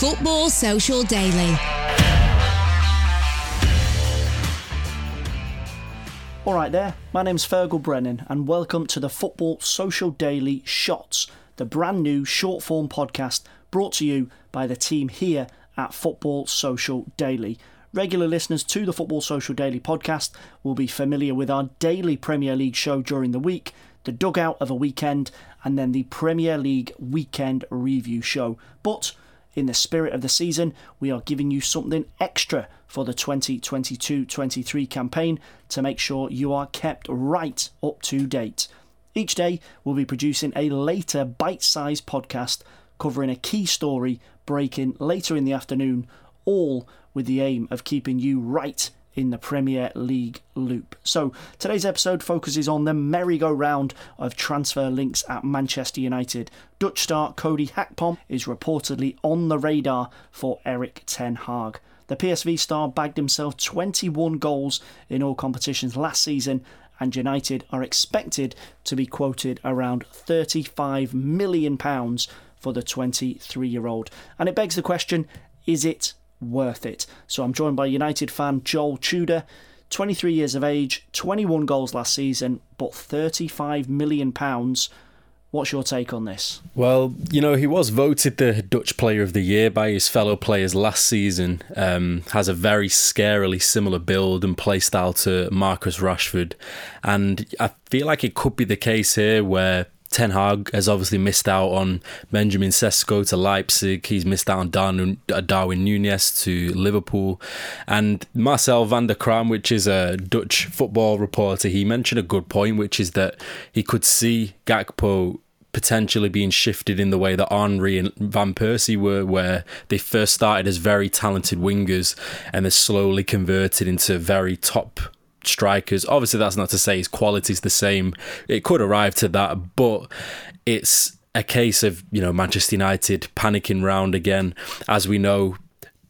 Football Social Daily. All right, there. My name's Fergal Brennan, and welcome to the Football Social Daily Shots, the brand new short form podcast brought to you by the team here at Football Social Daily. Regular listeners to the Football Social Daily podcast will be familiar with our daily Premier League show during the week, the dugout of a weekend, and then the Premier League weekend review show. But in the spirit of the season, we are giving you something extra for the 2022 23 campaign to make sure you are kept right up to date. Each day, we'll be producing a later bite sized podcast covering a key story breaking later in the afternoon, all with the aim of keeping you right in the Premier League loop. So today's episode focuses on the merry-go-round of transfer links at Manchester United. Dutch star Cody Gakpo is reportedly on the radar for Erik Ten Hag. The PSV star bagged himself 21 goals in all competitions last season and United are expected to be quoted around 35 million pounds for the 23-year-old. And it begs the question, is it worth it. So I'm joined by United fan Joel Tudor, 23 years of age, 21 goals last season, but 35 million pounds. What's your take on this? Well, you know, he was voted the Dutch Player of the Year by his fellow players last season. Um, has a very scarily similar build and play style to Marcus Rashford. And I feel like it could be the case here where Ten Hag has obviously missed out on Benjamin Sesko to Leipzig. He's missed out on Darwin, uh, Darwin Nunez to Liverpool. And Marcel van der Kraan, which is a Dutch football reporter, he mentioned a good point, which is that he could see Gakpo potentially being shifted in the way that Henry and Van Persie were, where they first started as very talented wingers and they're slowly converted into very top strikers. Obviously, that's not to say his quality is the same. It could arrive to that, but it's a case of you know Manchester United panicking round again. As we know,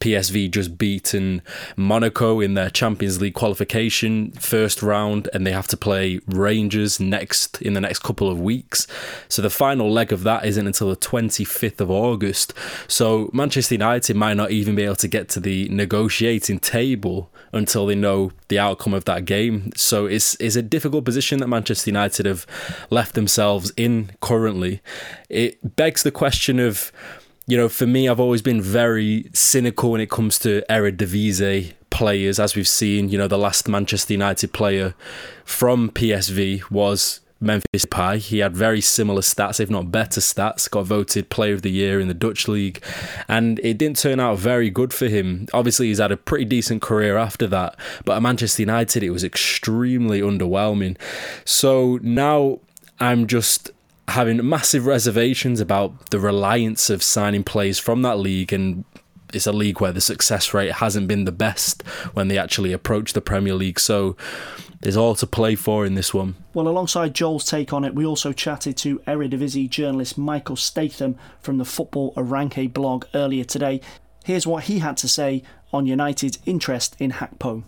PSV just beaten Monaco in their Champions League qualification first round, and they have to play Rangers next in the next couple of weeks. So the final leg of that isn't until the 25th of August. So Manchester United might not even be able to get to the negotiating table until they know the outcome of that game. So it's it's a difficult position that Manchester United have left themselves in currently. It begs the question of you know, for me, I've always been very cynical when it comes to Eredivisie players, as we've seen. You know, the last Manchester United player from PSV was Memphis Depay. He had very similar stats, if not better stats. Got voted Player of the Year in the Dutch league, and it didn't turn out very good for him. Obviously, he's had a pretty decent career after that, but at Manchester United, it was extremely underwhelming. So now I'm just having massive reservations about the reliance of signing players from that league and it's a league where the success rate hasn't been the best when they actually approach the Premier League. So there's all to play for in this one. Well, alongside Joel's take on it, we also chatted to Eredivisie journalist Michael Statham from the Football Oranje blog earlier today. Here's what he had to say on United's interest in Gakpo.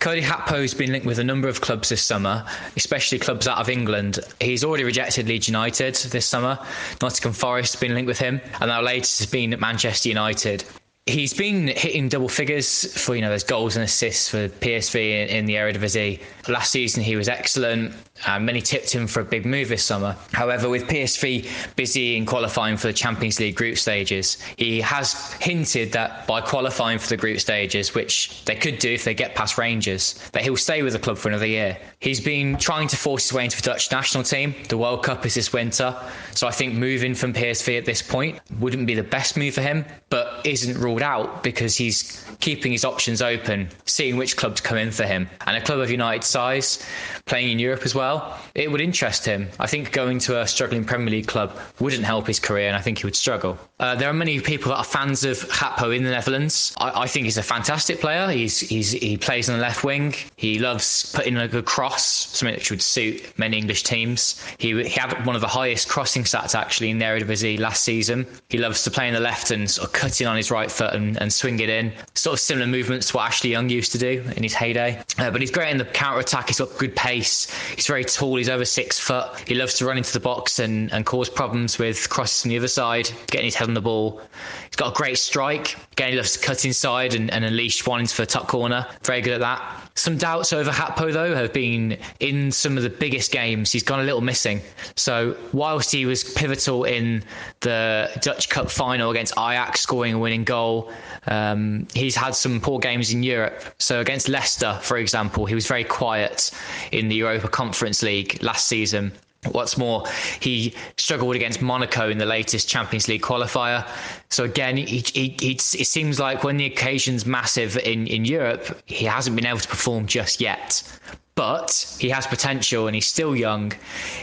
Cody Gakpo has been linked with a number of clubs this summer, especially clubs out of England. He's already rejected Leeds United this summer. Nottingham Forest has been linked with him, and now latest has been Manchester United he's been hitting double figures for you know those goals and assists for PSV in, in the Eredivisie. Last season he was excellent. Uh, many tipped him for a big move this summer. However, with PSV busy in qualifying for the Champions League group stages, he has hinted that by qualifying for the group stages, which they could do if they get past Rangers, that he'll stay with the club for another year. He's been trying to force his way into the Dutch national team. The World Cup is this winter, so I think moving from PSV at this point wouldn't be the best move for him, but isn't ruled ruled out because he's keeping his options open, seeing which club to come in for him. And a club of United size, playing in Europe as well, it would interest him. I think going to a struggling Premier League club wouldn't help his career, and I think he would struggle. Uh, there are many people that are fans of Gakpo in the Netherlands. I, I, think he's a fantastic player. He's, he's he plays on the left wing. He loves putting a good cross, something which would suit many English teams. He, he had one of the highest crossing stats actually in the Eredivisie last season. He loves to play in the left and sort of cutting on his right foot and, and swing it in. Sort of similar movements to what Ashley Young used to do in his heyday. Uh, but he's great in the counter attack. He's got good pace. He's very tall. He's over six foot. He loves to run into the box and, and cause problems with crosses from the other side, getting his head on the ball. He's got a great strike. Again, he loves to cut inside and, and unleash one into the top corner. Very good at that. Some doubts over Gakpo, though, have been in some of the biggest games. He's gone a little missing. So, whilst he was pivotal in the Dutch Cup final against Ajax, scoring a winning goal, um, he's had some poor games in Europe. So, against Leicester, for example, he was very quiet in the Europa Conference League last season. What's more, he struggled against Monaco in the latest Champions League qualifier. So again, he, he, he, it seems like when the occasion's massive in, in Europe, he hasn't been able to perform just yet. But he has potential and he's still young.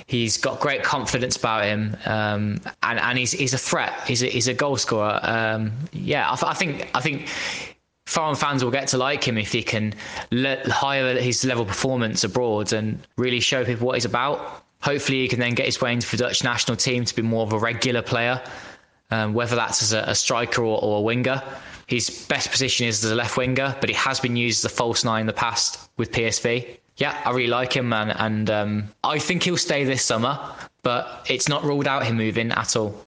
He's got great confidence about him, um, and and he's he's a threat. He's a, he's a goal scorer. Um, yeah, I, I think I think foreign fans will get to like him if he can higher his level performance abroad and really show people what he's about. Hopefully, he can then get his way into the Dutch national team to be more of a regular player, um, whether that's as a, a striker or, or, a winger. His best position is as a left winger, but he has been used as a false nine in the past with PSV. Yeah, I really like him, man, and um, I think he'll stay this summer, but it's not ruled out him moving at all.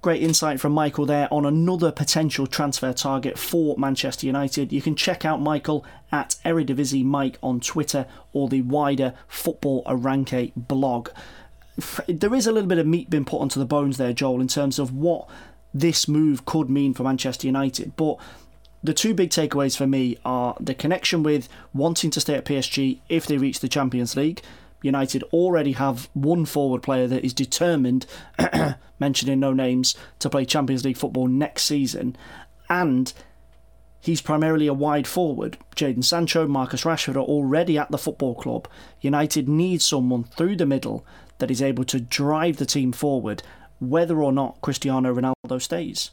Great insight from Michael there on another potential transfer target for Manchester United. You can check out Michael at Eredivisie Mike on Twitter or the wider Football Oranje blog. There is a little bit of meat being put onto the bones there, Joel, in terms of what this move could mean for Manchester United. But the two big takeaways for me are the connection with wanting to stay at PSG if they reach the Champions League United already have one forward player that is determined, mentioning no names, to play Champions League football next season. And he's primarily a wide forward. Jadon Sancho, Marcus Rashford are already at the football club. United needs someone through the middle that is able to drive the team forward, whether or not Cristiano Ronaldo stays.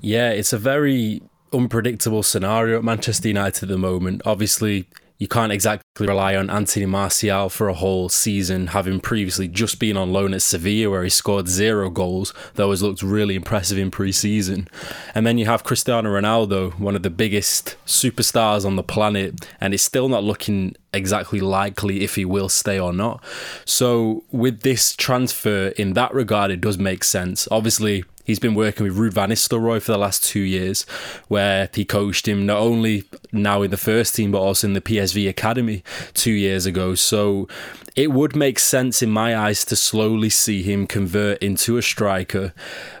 Yeah, it's a very unpredictable scenario at Manchester United at the moment. Obviously, you can't exactly rely on Anthony Martial for a whole season, having previously just been on loan at Sevilla, where he scored zero goals, though has looked really impressive in pre season. And then you have Cristiano Ronaldo, one of the biggest superstars on the planet, and it's still not looking exactly likely if he will stay or not. So, with this transfer, in that regard, it does make sense. Obviously, He's been working with Ruud van Nistelrooy for the last two years, where he coached him not only now in the first team, but also in the PSV Academy two years ago. So it would make sense in my eyes to slowly see him convert into a striker.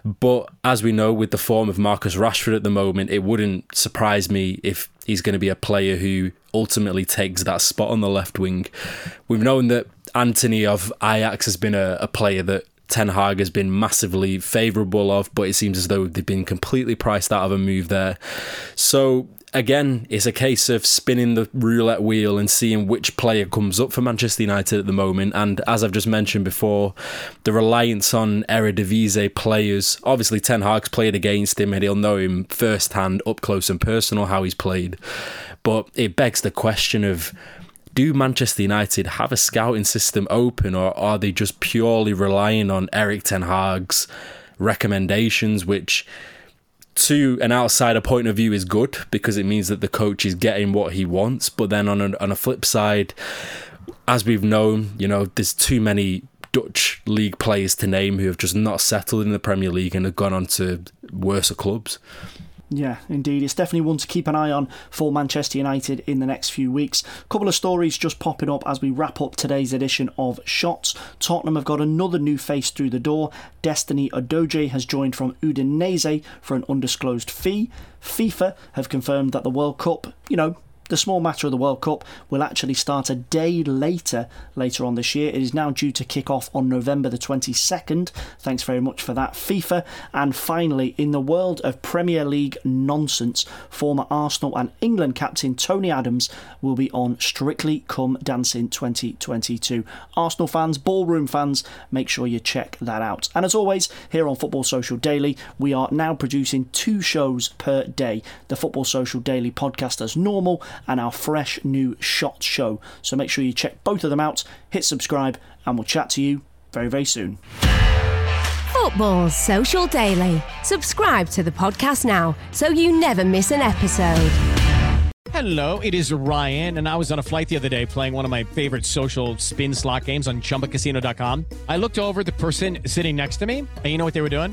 But as we know, with the form of Marcus Rashford at the moment, it wouldn't surprise me if he's going to be a player who ultimately takes that spot on the left wing. We've known that Antony of Ajax has been a, a player that Ten Hag has been massively favourable of, but it seems as though they've been completely priced out of a move there. So again, it's a case of spinning the roulette wheel and seeing which player comes up for Manchester United at the moment. And as I've just mentioned before, the reliance on Eredivisie players. Obviously, Ten Hag's played against him, and he'll know him firsthand, up close and personal, how he's played. But it begs the question of do Manchester United have a scouting system open, or are they just purely relying on Erik Ten Hag's recommendations, which to an outsider point of view is good because it means that the coach is getting what he wants. But then on a, on a flip side, as we've known, you know, there's too many Dutch league players to name who have just not settled in the Premier League and have gone on to worse clubs. Yeah, indeed. It's definitely one to keep an eye on for Manchester United in the next few weeks. A couple of stories just popping up as we wrap up today's edition of Shots. Tottenham have got another new face through the door. Destiny Udogie has joined from Udinese for an undisclosed fee. FIFA have confirmed that the World Cup, you know, the small matter of the World Cup will actually start a day later later on this year. It is now due to kick off on November the 22nd. Thanks very much for that, FIFA. And finally, in the world of Premier League nonsense, former Arsenal and England captain Tony Adams will be on Strictly Come Dancing 2022. Arsenal fans, ballroom fans, make sure you check that out. And as always, here on Football Social Daily, we are now producing two shows per day. The Football Social Daily podcast as normal and our fresh new shot show. So make sure you check both of them out, hit subscribe, and we'll chat to you very, very soon. Football Social Daily. Subscribe to the podcast now so you never miss an episode. Hello, it is Ryan, and I was on a flight the other day playing one of my favorite social spin slot games on chumbacasino.com. I looked over the person sitting next to me, and you know what they were doing?